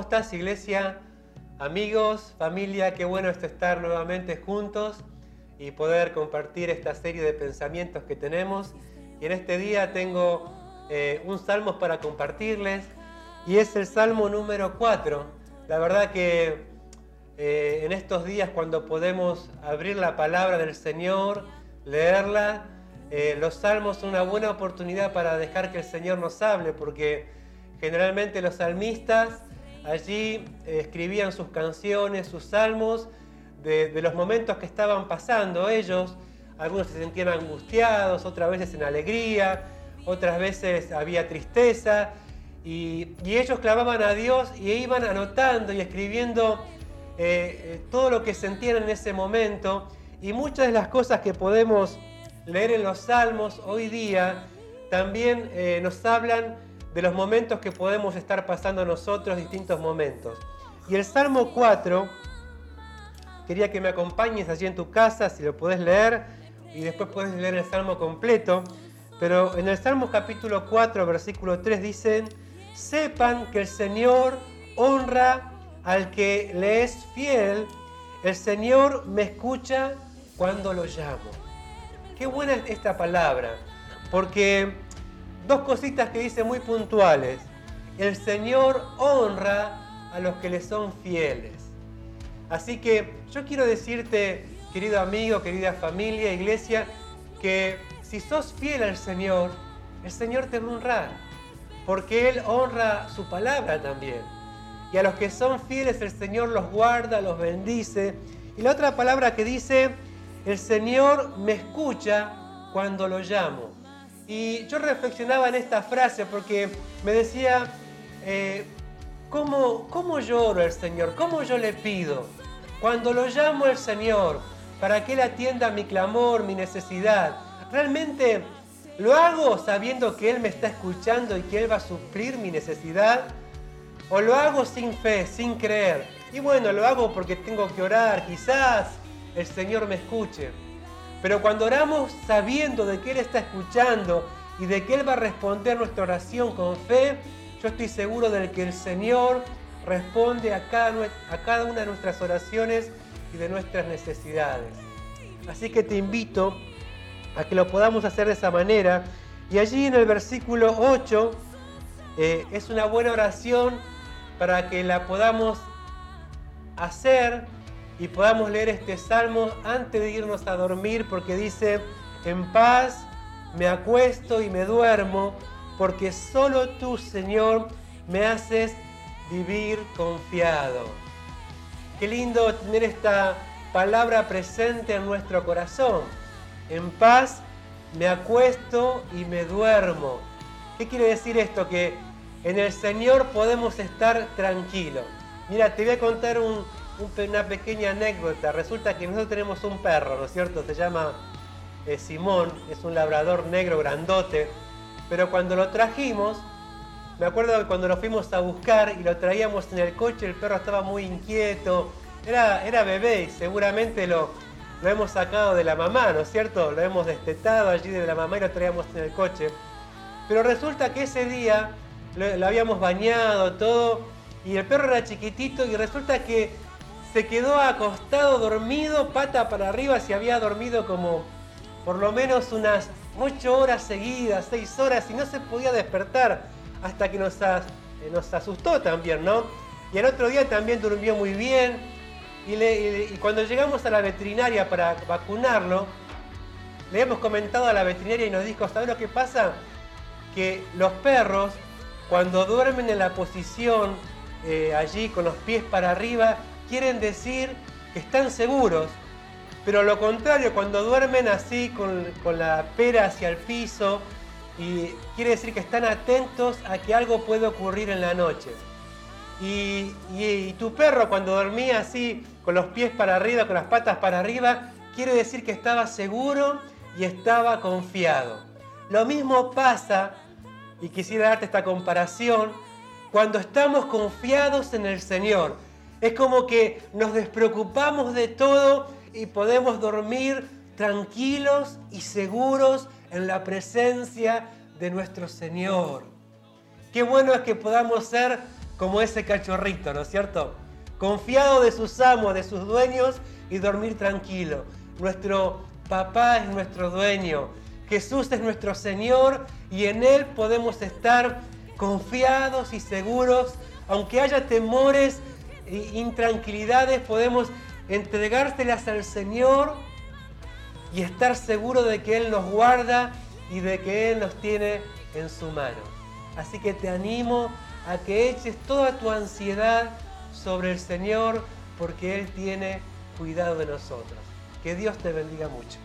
estás, iglesia? Amigos, familia, qué bueno es estar nuevamente juntos y poder compartir esta serie de pensamientos que tenemos. Y en este día tengo eh, un salmo para compartirles y es el salmo número 4. La verdad que eh, en estos días cuando podemos abrir la palabra del Señor, leerla, eh, los salmos son una buena oportunidad para dejar que el Señor nos hable porque generalmente los salmistas Allí eh, escribían sus canciones, sus salmos, de, los momentos que estaban pasando ellos. Algunos se sentían angustiados, otras veces en alegría, otras veces había tristeza. Y, ellos clamaban a Dios y iban anotando y escribiendo eh, eh, todo lo que sentían en ese momento. Y muchas de las cosas que podemos leer en los salmos hoy día también nos hablan de los momentos que podemos estar pasando nosotros, distintos momentos. Y el Salmo 4, quería que me acompañes allí en tu casa, si lo puedes leer, y después puedes leer el Salmo completo. Pero en el Salmo capítulo 4, versículo 3 dicen, sepan que el Señor honra al que le es fiel, el Señor me escucha cuando lo llamo. Qué buena es esta palabra, porque dos cositas que dice muy puntuales. El Señor honra a los que le son fieles. Así que yo quiero decirte, querido amigo, querida familia, iglesia, que si sos fiel al Señor, el Señor te va a honrar, porque Él honra su palabra también. Y a los que son fieles el Señor los guarda, los bendice. Y la otra palabra que dice, el Señor me escucha cuando lo llamo. Y yo reflexionaba en esta frase porque me decía, eh, ¿cómo, ¿cómo lloro al Señor? ¿Cómo yo le pido? Cuando lo llamo al Señor para que Él atienda mi clamor, mi necesidad, ¿realmente lo hago sabiendo que Él me está escuchando y que Él va a suplir mi necesidad? ¿O lo hago sin fe, sin creer? Y bueno, lo hago porque tengo que orar, quizás el Señor me escuche. Pero cuando oramos sabiendo de que Él está escuchando y de que Él va a responder nuestra oración con fe, yo estoy seguro de que el Señor responde a cada, una de nuestras oraciones y de nuestras necesidades. Así que te invito a que lo podamos hacer de esa manera. Y allí en el versículo 8 eh, es una buena oración para que la podamos hacer y podamos leer este salmo antes de irnos a dormir porque dice, en paz me acuesto y me duermo porque solo tú, Señor, me haces vivir confiado. Qué lindo tener esta palabra presente en nuestro corazón. En paz me acuesto y me duermo. ¿Qué quiere decir esto? Que en el Señor podemos estar tranquilos. Mira, te voy a contar un, una pequeña anécdota. Resulta que nosotros tenemos un perro, ¿no es cierto? Se llama eh, Simón, es un labrador negro grandote. Pero cuando lo trajimos, me acuerdo que cuando lo fuimos a buscar y lo traíamos en el coche, el perro estaba muy inquieto. Era, era bebé y seguramente lo, lo hemos sacado de la mamá, ¿no es cierto? Lo hemos destetado allí de la mamá y lo traíamos en el coche. Pero resulta que ese día lo, lo habíamos bañado, todo, y el perro era chiquitito y resulta que se quedó acostado, dormido, pata para arriba, se había dormido como por lo menos unas 8 horas seguidas, 6 horas, y no se podía despertar hasta que nos, eh, nos asustó también, ¿no? Y el otro día también durmió muy bien, y, y cuando llegamos a la veterinaria para vacunarlo, le hemos comentado a la veterinaria y nos dijo, ¿sabes lo que pasa? Que los perros, cuando duermen en la posición eh, allí con los pies para arriba, quieren decir que están seguros. Pero lo contrario, cuando duermen así con, la pera hacia el piso, y quiere decir que están atentos a que algo puede ocurrir en la noche. Y, y, tu perro cuando dormía así, con los pies para arriba, con las patas para arriba, quiere decir que estaba seguro y estaba confiado. Lo mismo pasa, y quisiera darte esta comparación, cuando estamos confiados en el Señor es como que nos despreocupamos de todo y podemos dormir tranquilos y seguros en la presencia de nuestro Señor. Qué bueno es que podamos ser como ese cachorrito, ¿no es cierto? Confiado de sus amos, de sus dueños y dormir tranquilo. Nuestro papá es nuestro dueño, Jesús es nuestro Señor y en Él podemos estar confiados y seguros, aunque haya temores intranquilidades, podemos entregárselas al Señor y estar seguros de que Él nos guarda y de que Él nos tiene en su mano. Así que te animo a que eches toda tu ansiedad sobre el Señor porque Él tiene cuidado de nosotros. Que Dios te bendiga mucho.